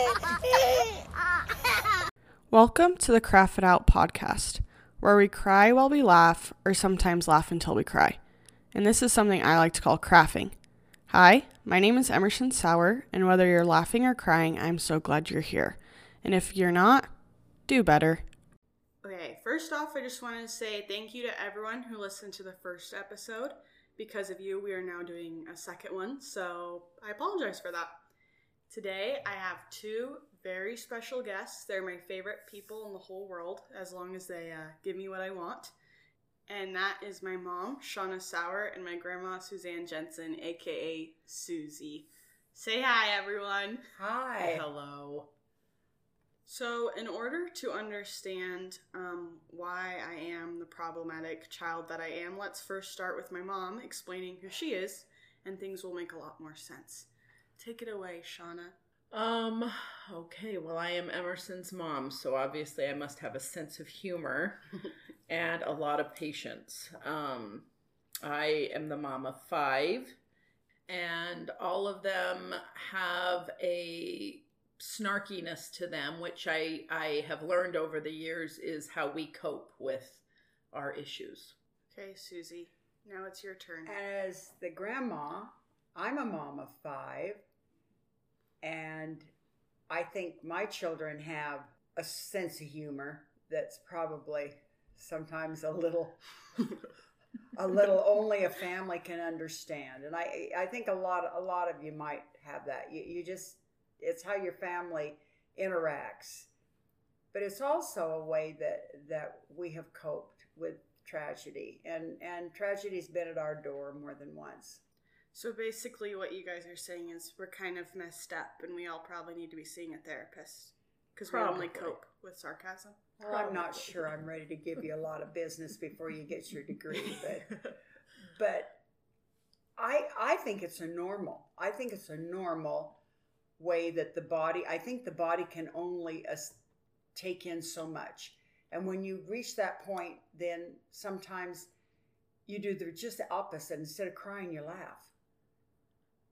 Welcome to the Craft It Out podcast, where we cry while we laugh, or sometimes laugh until we cry. And this is something I like to call crafting. Hi, my name is Emerson Sauer, and whether you're laughing or crying, I'm so glad you're here. And if you're not, do better. Okay, first off, I just want to say thank you to everyone who listened to the first episode. Because of you, we are now doing a second one, so I apologize for that. Today, I have two very special guests. They're my favorite people in the whole world, as long as they uh, give me what I want. And that is my mom, Shauna Sauer, and my grandma, Suzanne Jensen, aka Susie. Say hi, everyone. Hi. Hello. So, in order to understand um, why I am the problematic child that I am, let's first start with my mom explaining who she is, and things will make a lot more sense. Take it away, Shauna. Um, okay, well, I am Emerson's mom, so obviously I must have a sense of humor and a lot of patience. Um, I am the mom of five, and all of them have a snarkiness to them, which I, I have learned over the years is how we cope with our issues. Okay, Susie, now it's your turn. As the grandma, I'm a mom of five, and I think my children have a sense of humor that's probably sometimes a little a little only a family can understand. And i i think a lot a lot of you might have that. You, you just it's how your family interacts. But it's also a way that that we have coped with tragedy. And and tragedy's been at our door more than once So basically, what you guys are saying is we're kind of messed up, and we all probably need to be seeing a therapist because we only cope with sarcasm. well, i'm not sure i'm ready to give you a lot of business before you get your degree but but I I think it's a normal. I think it's a normal way that the body. I think the body can only as, take in so much, and when you reach that point, then sometimes you do the just the opposite. Instead of crying, you laugh.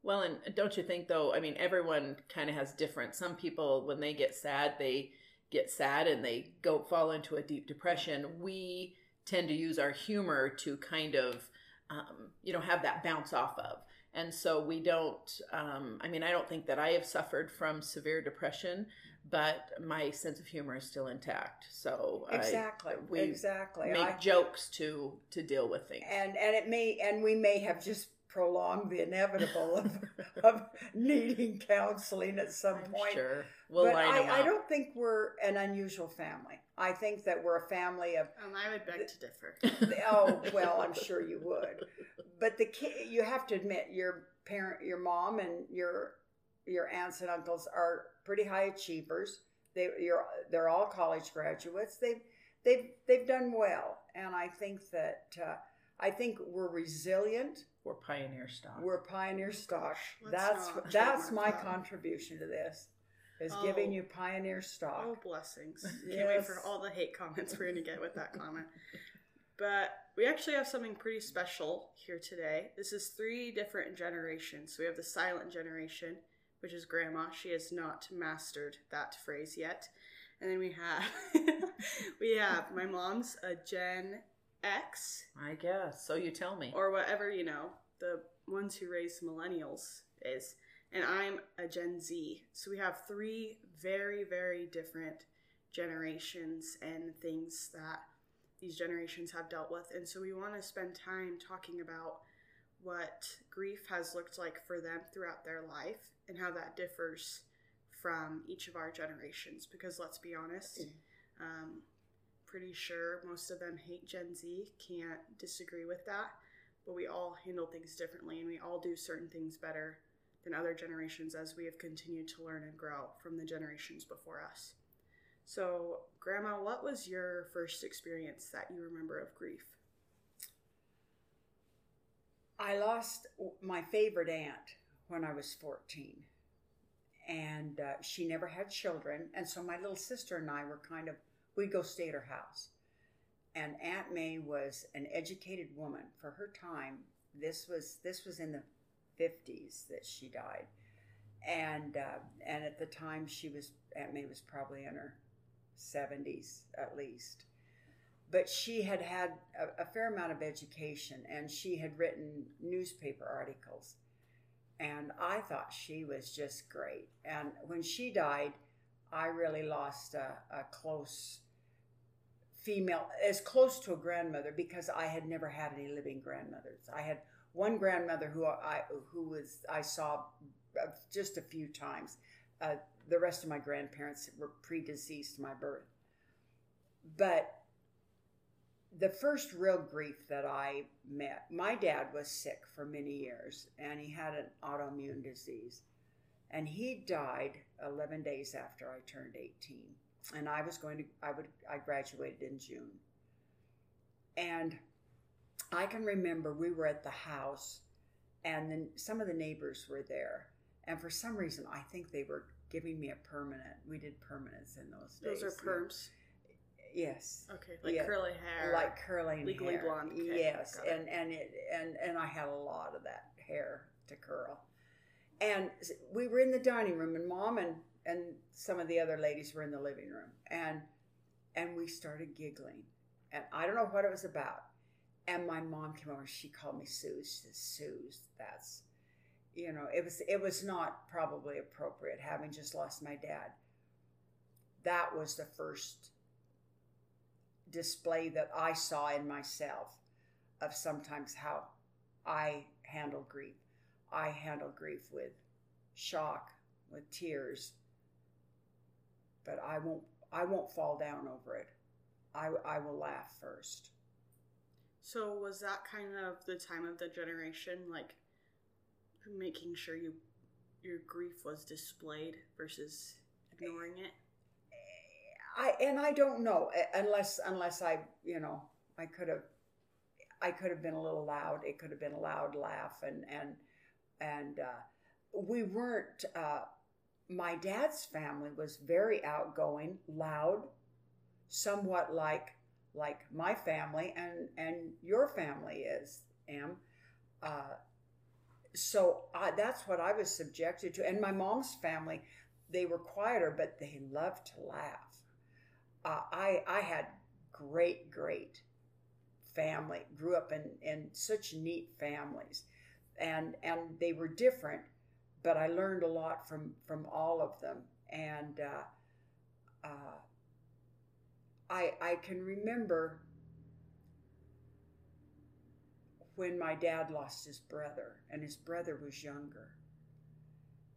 Well, and don't you think though? I mean, everyone kind of has different. Some people, when they get sad, they get sad and they go fall into a deep depression. We tend to use our humor to kind of, um, you know, have that bounce off of. And so we don't. Um, I mean, I don't think that I have suffered from severe depression, but my sense of humor is still intact. So I- Exactly. we exactly. make I- jokes to to deal with things. and and it may and we may have just prolonged the inevitable of, of needing counseling at some I'm point. sure we'll but line them I, I don't think we're an unusual family. I think that we're a family of Um, I would beg to differ. oh well, I'm sure you would. But the kid, you have to admit, your parent, your mom, and your your aunts and uncles are pretty high achievers. They you're they're all college graduates. They've they've they've done well, and I think that uh, I think we're resilient. We're pioneer stock. We're pioneer stock. Let's That's not that's trademark my that. contribution to this. Is Oh. giving you pioneer stock. Oh, blessings. Can't wait for all the hate comments we're going to get with that comment. But we actually have something pretty special here today. This is three different generations. We have the silent generation, which is grandma. She has not mastered that phrase yet. And then we have we have my mom's a Gen X I guess. So you tell me. or whatever, you know, the ones who raised millennials is. And I'm a Gen Z. So we have three very, very different generations and things that these generations have dealt with. And so we want to spend time talking about what grief has looked like for them throughout their life and how that differs from each of our generations. Because let's be honest, um, pretty sure most of them hate Gen Z, can't disagree with that. But we all handle things differently and we all do certain things better than other generations as we have continued to learn and grow from the generations before us. So, Grandma, what was your first experience that you remember of grief? I lost my favorite aunt when I was 14. And uh, she never had children. And so my little sister and I were kind of, we'd go stay at her house. And Aunt May was an educated woman for her time. This was this was in the 50s that she died. and uh, and at the time she was Aunt May was probably in her seventies at least, but she had had a, a fair amount of education, and she had written newspaper articles, and I thought she was just great. And when she died, I really lost a, a close female, as close to a grandmother, because I had never had any living grandmothers. I had one grandmother who I who was I saw just a few times. Uh, the rest of my grandparents were predeceased my birth. But the first real grief that I met, my dad was sick for many years and he had an autoimmune disease. And he died 11 days after I turned 18. And I was going to, I would, I graduated in June. And I can remember we were at the house and then some of the neighbors were there. And for some reason, I think they were giving me a permanent. We did permanents in those days. Those are perms. Yes. Okay, like Yeah. curly hair. Like curling Legally hair. blonde. Okay, Yes, and and it and and I had a lot of that hair to curl. And we were in the dining room, and mom and and some of the other ladies were in the living room, and and we started giggling, and I don't know what it was about. And my mom came over. She called me Sue. She said, "Suze, that's." You know, it was it was not probably appropriate having just lost my dad. That was the first display that I saw in myself of sometimes how I handle grief. I handle grief with shock, with tears, but I won't. I won't fall down over it. I, I will laugh first. So was that kind of the time of the generation, like making sure you your grief was displayed versus ignoring it? I and I don't know unless unless I you know I could have I could have been a little loud. It could have been a loud laugh and and and uh, we weren't. Uh, my dad's family was very outgoing, loud, somewhat like like my family and and your family is. Am uh, so I, that's what I was subjected to. And my mom's family, they were quieter, but they loved to laugh. Uh, I I had great great family. Grew up in in such neat families, and and they were different, but I learned a lot from from all of them. And uh, uh, I I can remember when my dad lost his brother, and his brother was younger,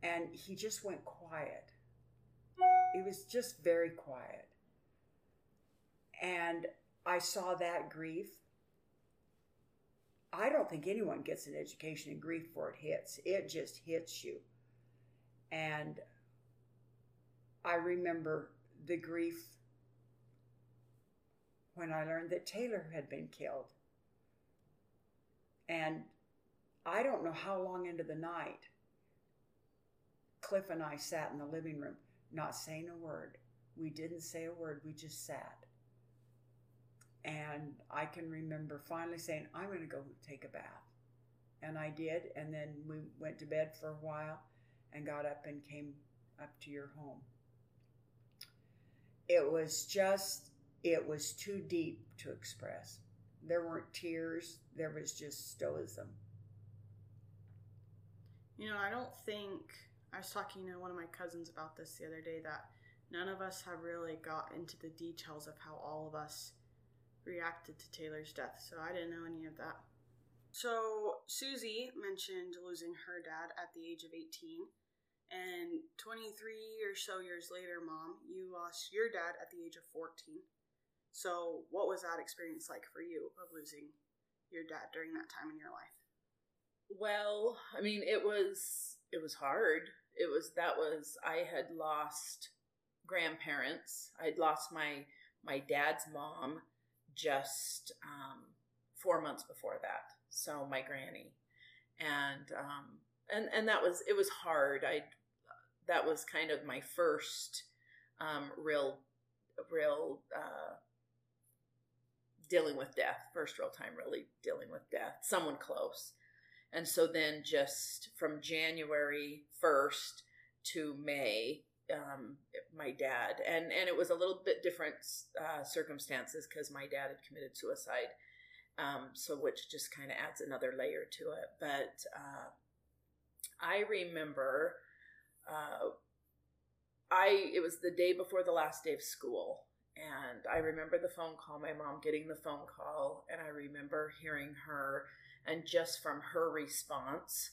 and he just went quiet. He was just very quiet. And I saw that grief. I don't think anyone gets an education in grief before it hits. It just hits you. And I remember the grief when I learned that Taylor had been killed. And I don't know how long into the night Cliff and I sat in the living room, not saying a word. We didn't say a word, we just sat. And I can remember finally saying, I'm going to go take a bath. And I did. And then we went to bed for a while and got up and came up to your home. It was just, it was too deep to express. There weren't tears, there was just stoicism. You know, I don't think I was talking to one of my cousins about this the other day that none of us have really got into the details of how all of us reacted to Taylor's death, so I didn't know any of that. So, Susie mentioned losing her dad at the age of 18, and 23 or so years later, Mom, you lost your dad at the age of 14. So, what was that experience like for you of losing your dad during that time in your life? Well, I mean, it was it was hard. It was that was I had lost grandparents. I'd lost my my dad's mom just um, four months before that. So my granny, and um, and and that was it was hard. I that was kind of my first um, real real uh, dealing with death. First real time really dealing with death. Someone close. And so then just from January 1st to May, um, my dad, and and it was a little bit different uh, circumstances because my dad had committed suicide, um, so which just kind of adds another layer to it. But uh, I remember, uh, I it was the day before the last day of school, and I remember the phone call, my mom getting the phone call, and I remember hearing her, and just from her response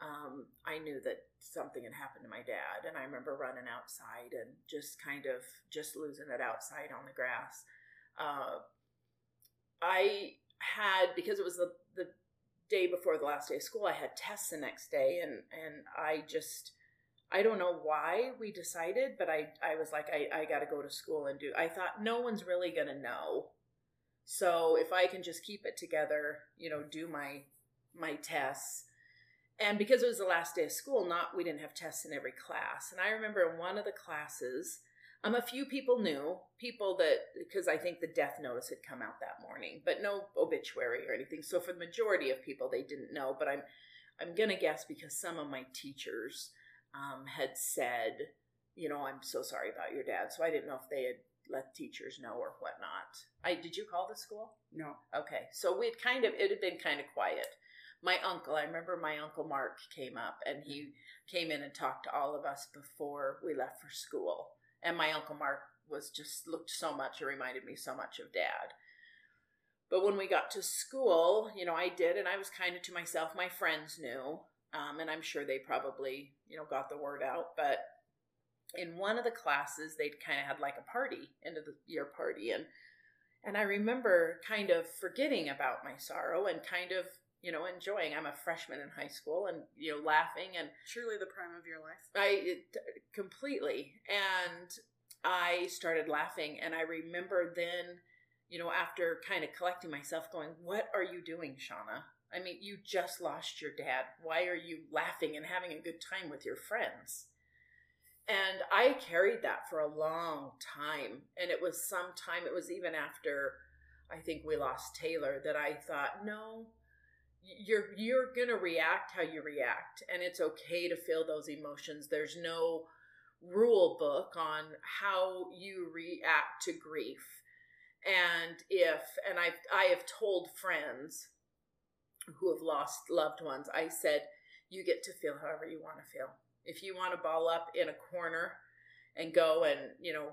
um, I knew that something had happened to my dad. And I remember running outside and just kind of just losing it outside on the grass. Uh, I had, because it was the, the day before the last day of school, I had tests the next day. And, and I just, I don't know why we decided, but I, I was like, I, I got to go to school and do, I thought no one's really going to know. So if I can just keep it together, you know, do my, my tests, and because it was the last day of school not we didn't have tests in every class. And i remember in one of the classes um, a few people knew people that because i think the death notice had come out that morning but no obituary or anything. So for the majority of people they didn't know but i'm i'm gonna guess because some of my teachers um, had said you know i'm so sorry about your dad. So i didn't know if they had let teachers know or whatnot. I did you call the school? No. okay. So we'd kind of it had been kind of quiet my uncle, I remember my uncle Mark came up and he came in and talked to all of us before we left for school. And my uncle Mark was just looked so much, it reminded me so much of dad. But when we got to school, you know, I did, and I was kind of to myself. My friends knew, um, and I'm sure they probably, you know, got the word out. But in one of the classes, they'd kind of had like a party, end of the year party, and and I remember kind of forgetting about my sorrow and kind of you know, enjoying. I'm a freshman in high school and, you know, laughing and truly the prime of your life. I it, completely. And I started laughing. And I remember then, you know, after kind of collecting myself, going, What are you doing, Shauna? I mean, you just lost your dad. Why are you laughing and having a good time with your friends? And I carried that for a long time. And it was some time, it was even after I think we lost Taylor that I thought, no, you're you're going to react how you react and it's okay to feel those emotions. There's no rule book on how you react to grief. And if and i i have told friends who have lost loved ones i said you get to feel however you want to feel. If you want to ball up in a corner and go and you know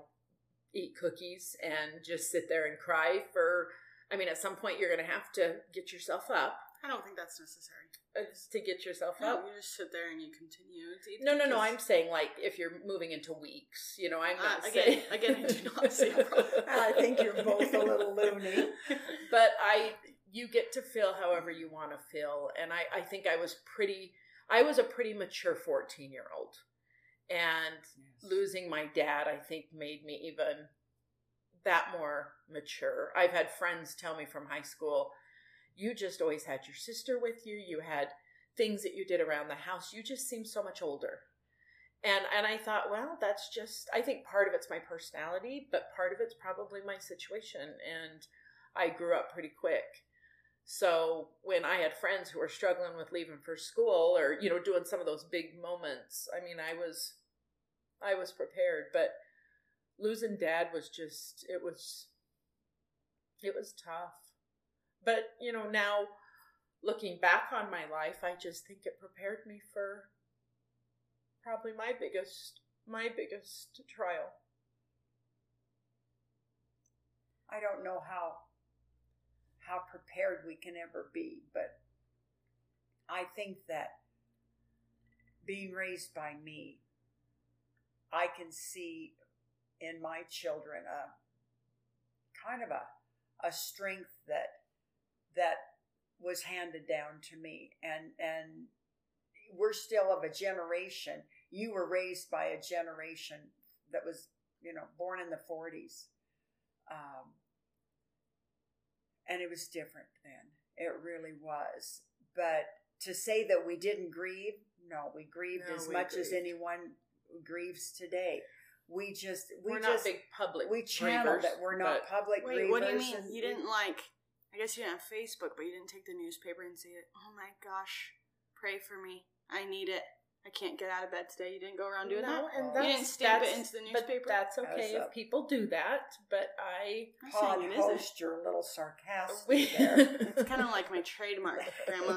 eat cookies and just sit there and cry for i mean at some point you're going to have to get yourself up I don't think that's necessary. Uh, to get yourself No, up. you just sit there and you continue to eat. No, no, no. I'm saying like if you're moving into weeks, you know, I'm Uh, not again- saying again, I do not see a problem. I think you're both a little loony. but I, you get to feel however you want to feel, and I, I think I was pretty, I was a pretty mature 14 year old, and losing my dad, I think, made me even that more mature. I've had friends tell me from high school, you just always had your sister with you. You had things that you did around the house. You just seem so much older. And and I thought, well, that's just I think part of it's my personality, but part of it's probably my situation and I grew up pretty quick. So when I had friends who were struggling with leaving for school or you know doing some of those big moments, I mean, I was I was prepared, but losing dad was just it was it was tough. But, you know, now looking back on my life, I just think it prepared me for probably my biggest my biggest trial. I don't know how how prepared we can ever be, but I think that being raised by me, I can see in my children a kind of a a strength that that was handed down to me and and we're still of a generation you were raised by a generation that was you know born in the 40s um, and it was different then it really was but to say that we didn't grieve no we grieved No, as we much as anyone grieves today we just we We are just not big public. we channeled grievers, it we're not but public Wait, what do you mean? You didn't like? I guess you didn't have Facebook, but you didn't take the newspaper and see it. Oh my gosh, pray for me. I need it. I can't get out of bed today. You didn't go around doing no, that. and You that's, didn't stamp it into the But newspaper? that's okay As if a- people do that. But I, I'm Pod saying it isn't. host, you're little sarcastic we, there. It's kind of like my trademark, Grandma.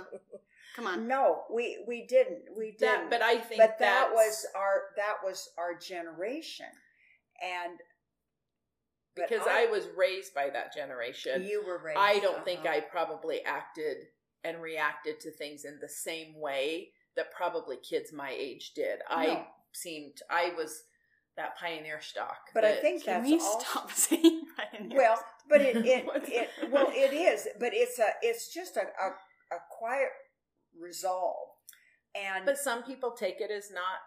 Come on. No, we we didn't. We didn't. that, but I think but that was our that was our generation, and but because I, was raised by that generation. you were raised. I don't think uh-huh. I probably acted and reacted to things in the same way that probably kids my age did. I seemed I was that pioneer stock. But I think Can that's we all. stop saying pioneer? Well, but it it, it well it is, but it's a it's just a a, a quiet resolve, and But some people take it as not.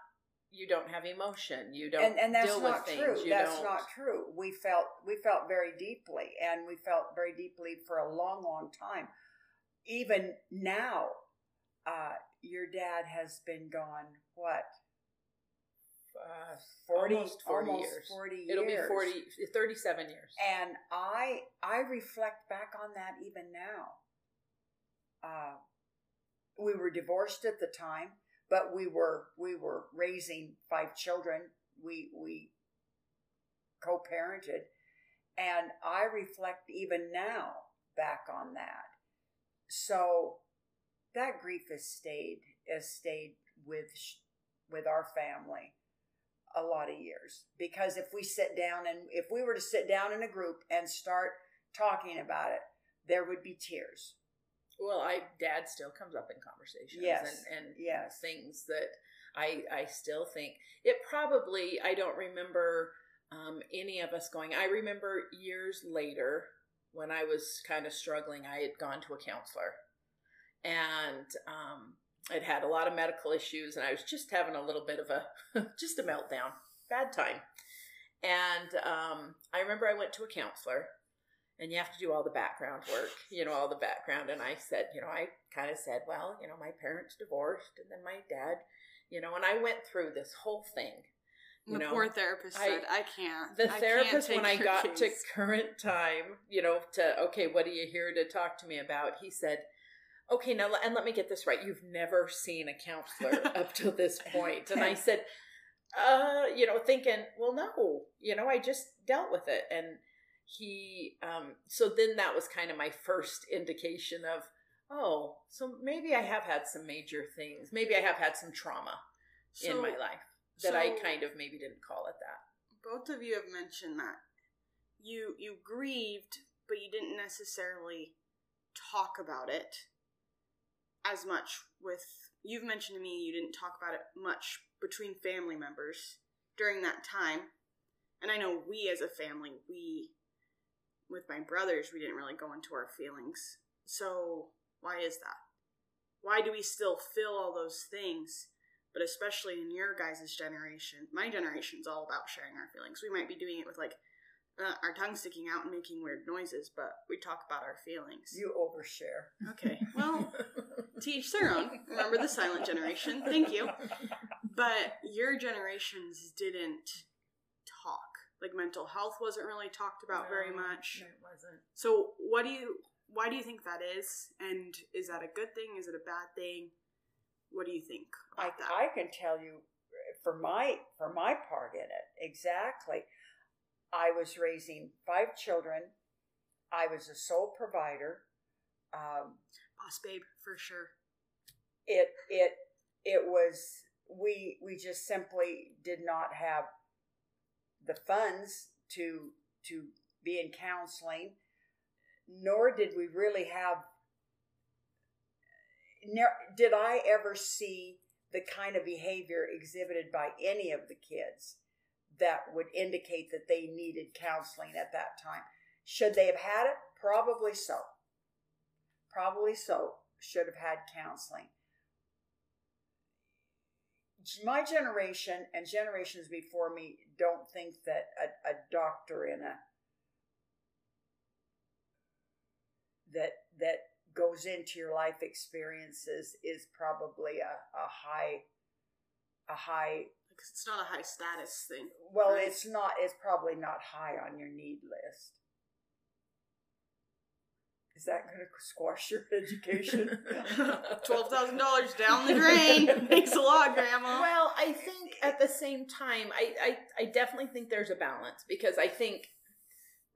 You don't have emotion. You don't and, and that's deal not true. You That's don't, not true. We felt we felt very deeply, and we felt very deeply for a long, long time. Even now, uh, your dad has been gone. What Uh, 40, almost 40 almost years. 40 years. It'll be years. 40, 37 years. And I I reflect back on that even now. Uh, we were divorced at the time, but we were we were raising five children. We we co-parented, and I reflect even now back on that. So that grief has stayed has stayed with with our family a lot of years because if we sit down and if we were to sit down in a group and start talking about it there would be tears Well, I dad still comes up in conversations Yes, and, and yes. things that I I still think it probably I don't remember um, any of us going. I remember years later when I was kind of struggling, I had gone to a counselor and um, I'd had a lot of medical issues and I was just having a little bit of a just a meltdown, bad time. And um, I remember I went to a counselor and you have to do all the background work, you know, all the background. And I said, you know, I kind of said, well, you know, my parents divorced and then my dad, you know, and I went through this whole thing. You the know, poor therapist I- said, "I can't." the I can't therapist, when I got to current time, you know, to, okay, what are you here to talk to me about? He said, okay, now, and let me get this right. You've never seen a counselor up to this point. And I said, uh, you know, thinking, well, no, you know, I just dealt with it. And he, um, so then that was kind of my first indication of, oh, so maybe I have had some major things. Maybe I have had some trauma in my life that I kind of maybe didn't call it that. both of you have mentioned that you you grieved, but you didn't necessarily talk about it as much with you've mentioned to me you didn't talk about it much between family members during that time. And I know we as a family, we with my brothers, we didn't really go into our feelings. So, why is that? Why do we still feel all those things? But especially in your guys' generation, my generation's all about sharing our feelings. We might be doing it with like uh, our tongue sticking out and making weird noises, but we talk about our feelings. you overshare Okay, well, teach their own. Remember the silent generation. Thank you. But your generations didn't talk. Like mental health wasn't really talked about very much. It wasn't. So, what do you? Why do you think that is? And is that a good thing? Is it a bad thing? What do you think I, that? I can tell you for my for my part in it exactly i was raising five children i was a sole provider um, Boss babe, for sure. it it it was we we just simply did not have the funds to to be in counseling nor did we really have ne- did i ever see the kind of behavior exhibited by any of the kids that would indicate that they needed counseling at that time. Should they have had it? Probably so. Probably so. Should have had counseling my generation and generations before me don't think that a, a doctor in a that that goes into your life experiences is probably a, a high a high Like, it's not a high status thing. well Right. it's not it's probably not high on your need list Is that going to squash your education? Twelve thousand dollars down the drain. Thanks a lot, Grandma. Well, I think at the same time, I, I, I definitely think there's a balance because I think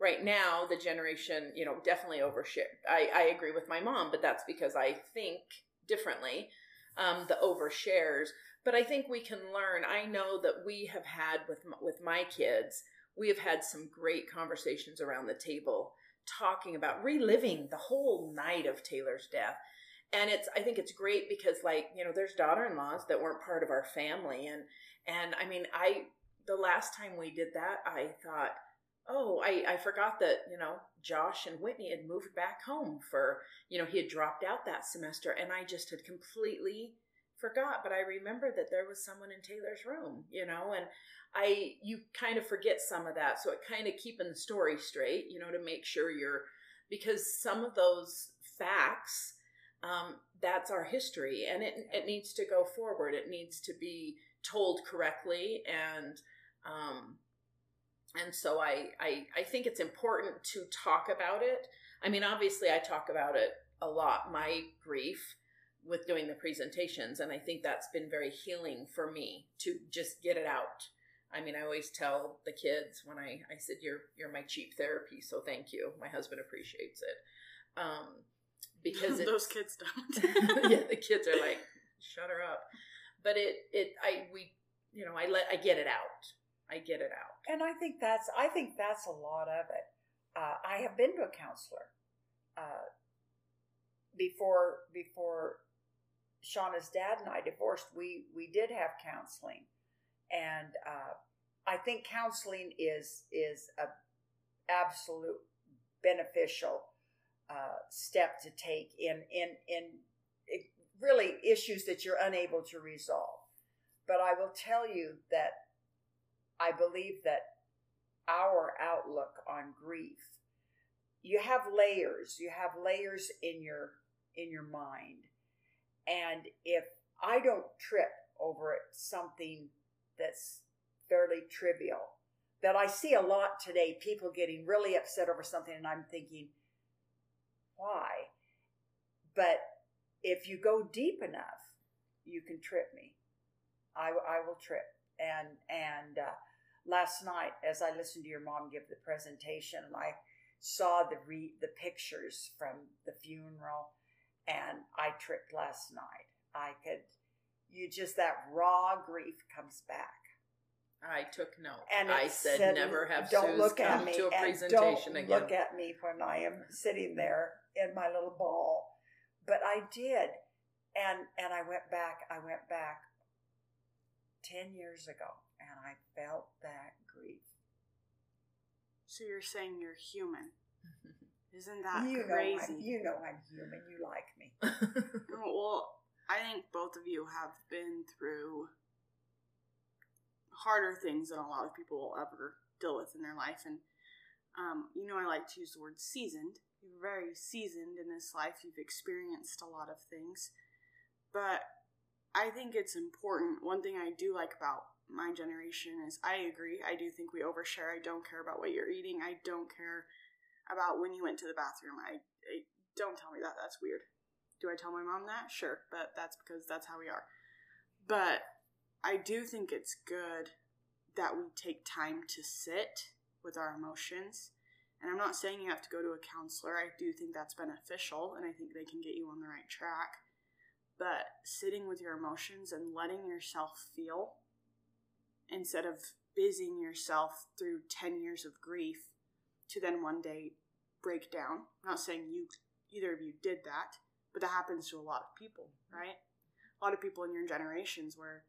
right now the generation, you know, definitely overshare. I, I agree with my mom, but that's because I think differently. Um, the overshares, but I think we can learn. I know that we have had with with my kids, we have had some great conversations around the table talking about reliving the whole night of Taylor's death. And it's I think it's great because like, you know, there's daughter-in-laws that weren't part of our family and and I mean, I the last time we did that, I thought, "Oh, I I forgot that, you know, Josh and Whitney had moved back home for, you know, he had dropped out that semester and I just had completely forgot, but I remember that there was someone in Taylor's room, you know, and I you kind of forget some of that. So it kind of keeping the story straight, you know, to make sure you're because some of those facts um, that's our history and it it needs to go forward. It needs to be told correctly and um, and so I, I I think it's important to talk about it. I mean, obviously, I talk about it a lot. My grief with doing the presentations, and I think that's been very healing for me to just get it out I mean, I always tell the kids when I, I said, you're, you're my cheap therapy. So thank you. My husband appreciates it. Um, because those kids don't. yeah. The kids are like, shut her up. But it, it, I, we, you know, I let, I get it out. I get it out. And I think that's, I think that's a lot of it. Uh, I have been to a counselor, uh, before, before Shauna's dad and I divorced, we, we did have counseling. And uh, I think counseling is is a absolute beneficial uh, step to take in in in it, really issues that you're unable to resolve. But I will tell you that I believe that our outlook on grief you have layers. You have layers in your in your mind and if i don't trip over something that's fairly trivial. That I see a lot today, people getting really upset over something, and I'm thinking, why? But if you go deep enough, you can trip me. I, I will trip. And and uh, last night, as I listened to your mom give the presentation, and I saw the re- the pictures from the funeral, and I tripped last night. I could you just that raw grief comes back. I took note. And I said, said, never have don't Suze look come at me to a and presentation don't again. Look at me when I am sitting there in my little ball. But I did, and and I went back. I went back ten years ago, and I felt that grief. So you're saying you're human? Mm-hmm. Isn't that you crazy? Know I'm, you know I'm human. You like me. well, I think both of you have been through harder things than a lot of people will ever deal with in their life. And, um, you know, I like to use the word seasoned. You're very seasoned in this life, you've experienced a lot of things. But I think it's important. One thing I do like about my generation is I agree. I do think we overshare. I don't care about what you're eating. I don't care about when you went to the bathroom. I, I don't tell me that. That's weird. Do I tell my mom that? Sure, but that's because that's how we are. But I do think it's good that we take time to sit with our emotions. And I'm not saying you have to go to a counselor. I do think that's beneficial and I think they can get you on the right track. But sitting with your emotions and letting yourself feel instead of busying yourself through 10 years of grief to then one day break down. I'm not saying you either of you did that, but that happens to a lot of people, mm-hmm. right? A lot of people in your generations where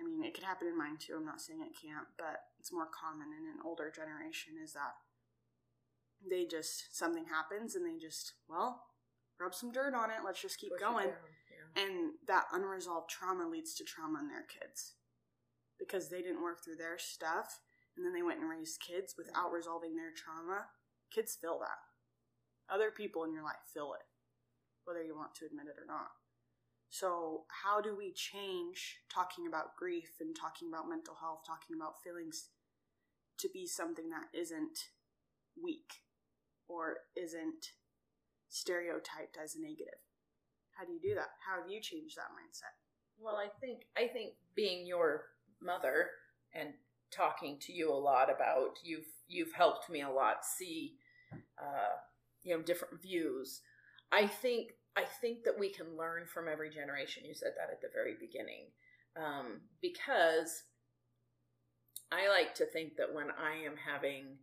I mean, it could happen in mine too. I'm not saying it can't, but it's more common in an older generation is that they just something happens and they just well rub some dirt on it. Let's just keep Push going. Yeah. And that unresolved trauma leads to trauma in their kids because they didn't work through their stuff and then they went and raised kids without resolving their trauma. Kids feel that. Other people in your life feel it, whether you want to admit it or not. So, how do we change talking about grief and talking about mental health, talking about feelings to be something that isn't weak or isn't stereotyped as a negative. How do you do that? How have you changed that mindset? Well, I think I think being your mother and talking to you a lot about you've you've helped me a lot see uh, you know different views. I think I think that we can learn from every generation. You said that at the very beginning, um, because I like to think that when I am having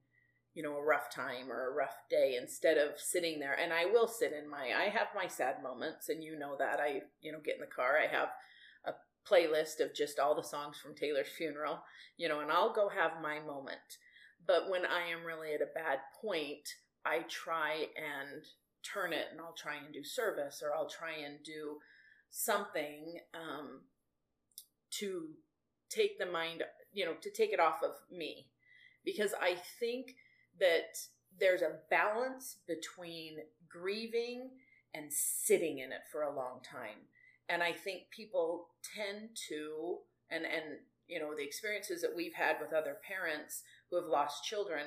you know a rough time or a rough day instead of sitting there and i will sit in my i have my sad moments and you know that i you know get in the car i have playlist of just all the songs from taylor's funeral you know and i'll go have my moment but when i am really at a bad point i try and turn it and i'll try and do service or i'll try and do something um, to take the mind you know to take it off of me because i think that there's a balance between grieving and sitting in it for a long time. And I think people tend to, and, and, you know, the experiences that we've had with other parents who have lost children,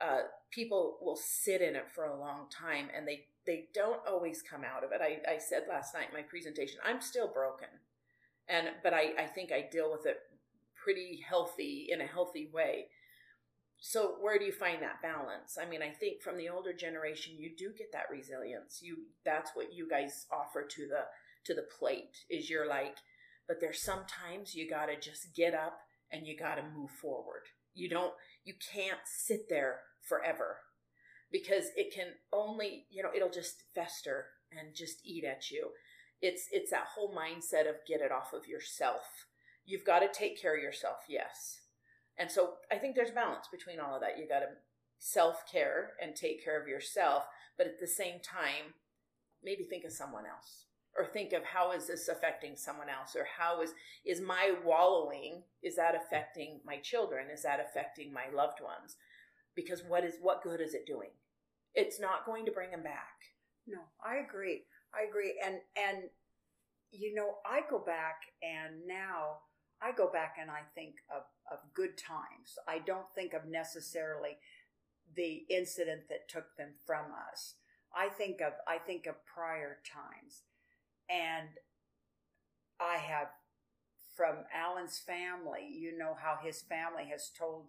uh, people will sit in it for a long time and they, they don't always come out of it. I, I said last night in my presentation, I'm still broken. And, but I, I think I deal with it pretty healthy in a healthy way so where do you find that balance i mean i think from the older generation you do get that resilience you that's what you guys offer to the to the plate is you're like but there's sometimes you got to just get up and you got to move forward. You don't you can't sit there forever because it can only you know it'll just fester and just eat at you. It's it's that whole mindset of get it off of yourself. You've got to take care of yourself yes. And so I think there's balance between all of that. You got to self care and take care of yourself, but at the same time, maybe think of someone else or think of how is this affecting someone else or how is is my wallowing is that affecting my children is that affecting my loved ones because what is what good is it doing it's not going to bring them back no i agree i agree and and you know i go back and now I go back and I think of, of good times. I don't think of necessarily the incident that took them from us. I think of I think of prior times. And I have from Alan's family, you know how his family has told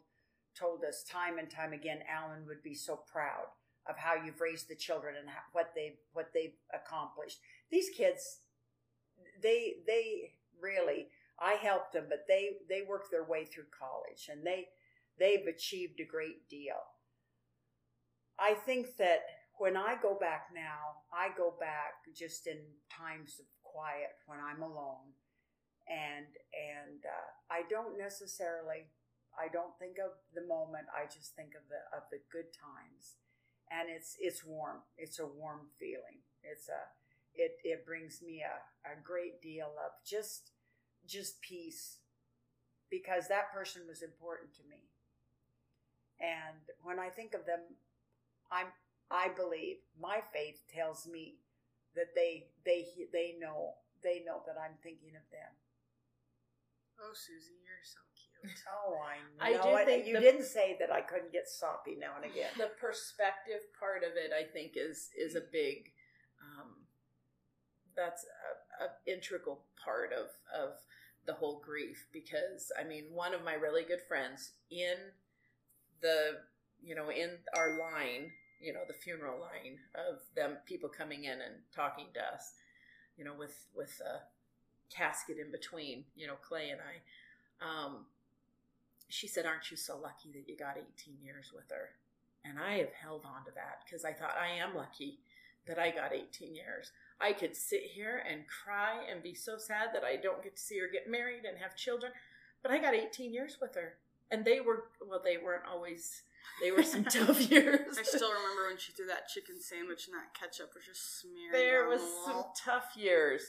told us time and time again Alan would be so proud of how you've raised the children and how, what they what they've accomplished. These kids they they really I helped them, but they they worked their way through college and they they've achieved a great deal. I think that when I go back now, I go back just in times of quiet when I'm alone, and and uh, I don't necessarily I don't think of the moment. I just think of the of the good times, and it's it's warm. It's a warm feeling. It's a it it brings me a, a great deal of just just peace because that person was important to me. And when I think of them, I'm I believe my faith tells me that they they they know they know that I'm thinking of them. Oh, Susie, you're so cute. Oh, I know. I do think you the, didn't say that I couldn't get soppy now and again. The perspective part of it, I think, is is a big. Um, that's a, a integral part of of the whole grief because I mean, one of my really good friends in the, you know, in our line, you know, the funeral line of them people coming in and talking to us, you know, with with a casket in between, you know, Clay and I. Um, she said, "Aren't you so lucky that you got 18 years with her?" And I have held on to that because I thought I am lucky that I got 18 years. I could sit here and cry and be so sad that I don't get to see her get married and have children, but I got 18 years with her. And they were, well, they weren't always, they were some tough years. I still remember when she threw that chicken sandwich and that ketchup was just smeared. There was the some tough years.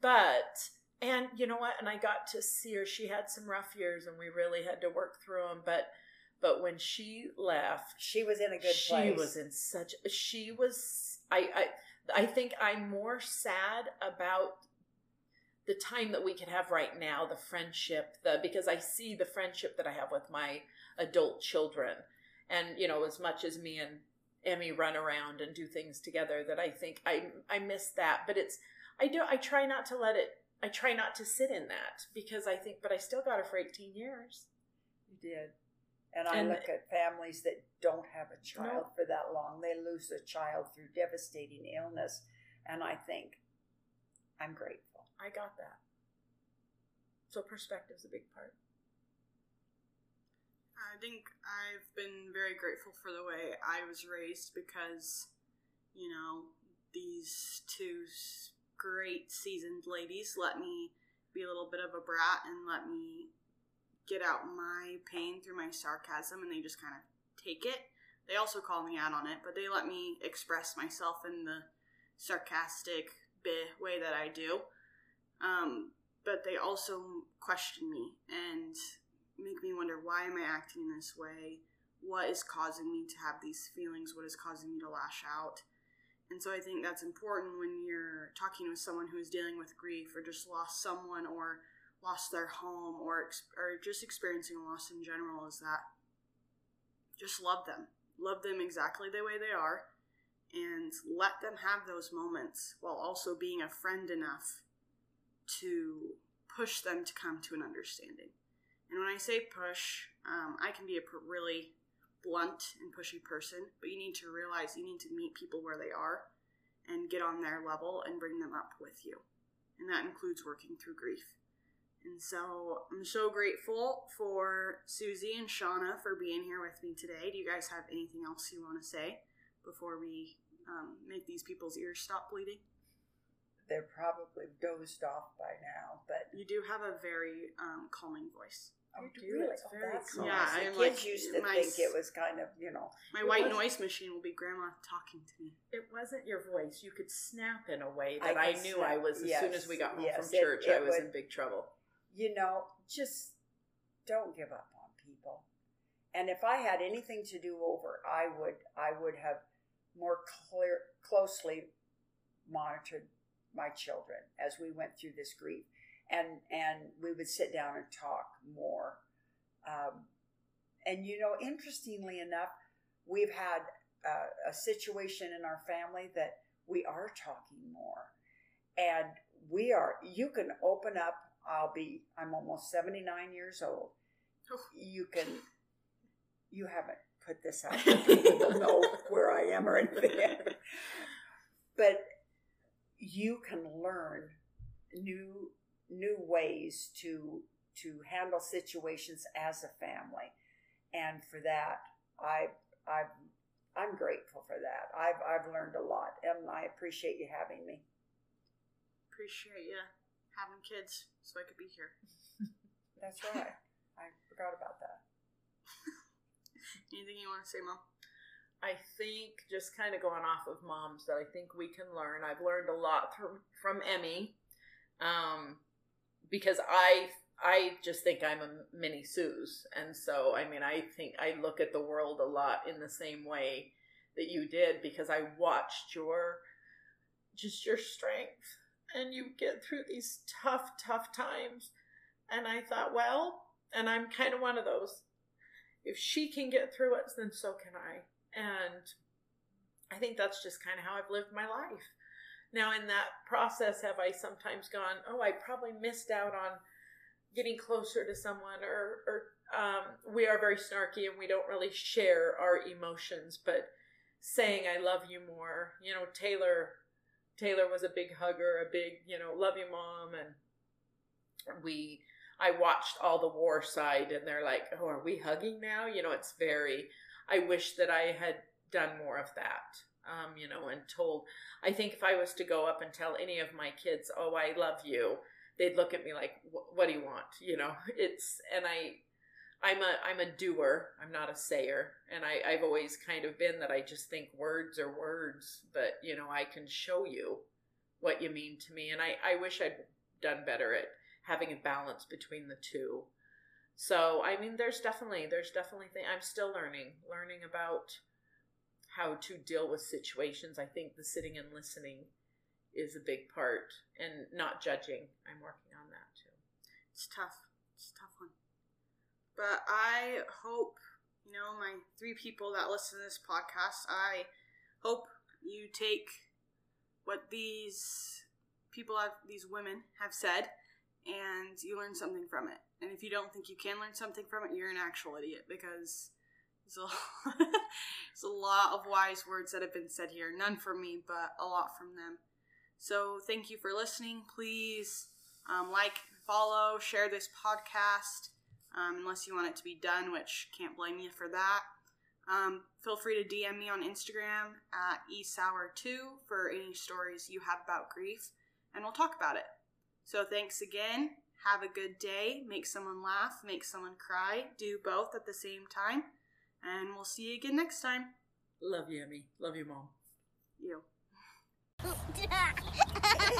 But, and you know what? And I got to see her. She had some rough years and we really had to work through them. But, but when she left, she was in a good she place. She was in such, she was, I, I, I think I'm more sad about the time that we could have right now, the friendship, the because I see the friendship that I have with my adult children. And, you know, as much as me and Emmy run around and do things together that I think I I miss that. But it's I do I try not to let it I try not to sit in that because I think but I still got her for 18 years. You did. And I And- look at families that don't have a child No. for that long. They lose a child through devastating illness. And I think, I'm grateful. I got that. So perspective's a big part. I think I've been very grateful for the way I was raised because, you know, these two great seasoned ladies let me be a little bit of a brat and let me get out my pain through my sarcasm and they just kind of take it. They also call me out on it, but they let me express myself in the sarcastic bit way that I do. Um, but they also question me and make me wonder why am I acting this way? What is causing me to have these feelings? What is causing me to lash out? And so I think that's important when you're talking with someone who's dealing with grief or just lost someone or lost their home or or just experiencing loss in general is that just love them. Love them exactly the way they are and let them have those moments while also being a friend enough to push them to come to an understanding. And when I say push, um, I can be a pr- really blunt and pushy person, but you need to realize you need to meet people where they are and get on their level and bring them up with you. And that includes working through grief. And so I'm so grateful for Susie and Shauna for being here with me today. Do you guys have anything else you want to say before we um, make these people's ears stop bleeding? They're probably dozed off by now, but You do have a very um, calming voice. Oh, You do, really? it's Oh, very that's cool. Yeah, The I'm kids like, used to my think it was kind of, you know, My white noise machine will be grandma talking to me. It wasn't your voice. You could snap in a way that I, can knew snap. I was as soon as we got home yes, from it- church, it I was would- in big trouble. you know, just don't give up on people. And if I had anything to do over, I would I would have more clear closely monitored my children as we went through this grief, and and we would sit down and talk more. Um, and you know, interestingly enough, we've had uh, a situation in our family that we are talking more, and we are. You can open up. I'll be. I'm almost seventy nine years old. You can. You haven't put this out. People don't know where I am or anything. but you can learn new new ways to to handle situations as a family and for that i i i'm grateful for that i've i've learned a lot and i appreciate you having me Appreciate you having kids so I could be here. that's right i forgot about that Anything you want to say, Mom? I think just kind of going off of moms that I think we can learn. I've learned a lot from from Emmy, um, because I I just think I'm a mini Suze, and so I mean I think I look at the world a lot in the same way that you did because I watched your just your strength and you get through these tough tough times, and I thought well, and I'm kind of one of those. If she can get through it, then so can I. And I think that's just kind of how I've lived my life. Now, in that process, have I sometimes gone, oh, I probably missed out on getting closer to someone, or, or um, we are very snarky and we don't really share our emotions, but saying I love you more. You know, Taylor, Taylor was a big hugger, a big, you know, love you, mom, and we. I watched all the war side, and they're like, "Oh, are we hugging now?" You know, it's very. I wish that I had done more of that. Um, you know, and told. I think if I was to go up and tell any of my kids, "Oh, I love you," they'd look at me like, "What do you want?" You know, it's and I, I'm a I'm a doer. I'm not a sayer, and I I've always kind of been that I just think words are words, but you know, I can show you what you mean to me, and I I wish I'd done better at having a balance between the two. So I mean, there's definitely there's definitely thing I'm still learning learning about how to deal with situations. I think the sitting and listening is a big part, and not judging. I'm working on that too. It's tough. It's a tough one. But I hope, you know, my three people that listen to this podcast, I hope you take what these people have, these women have said, and you learn something from it. And if you don't think you can learn something from it, you're an actual idiot because there's a, a lot of wise words that have been said here. None from me, but a lot from them. So thank you for listening. Please um, like, follow, share this podcast, um, unless you want it to be done, which can't blame you for that. Um, feel free to DM me on Instagram at esauer2 for any stories you have about grief, and we'll talk about it. So thanks again. Have a good day. Make someone laugh, make someone cry. Do both at the same time. And we'll see you again next time. Love you, Emmy. Love you, Mom. You.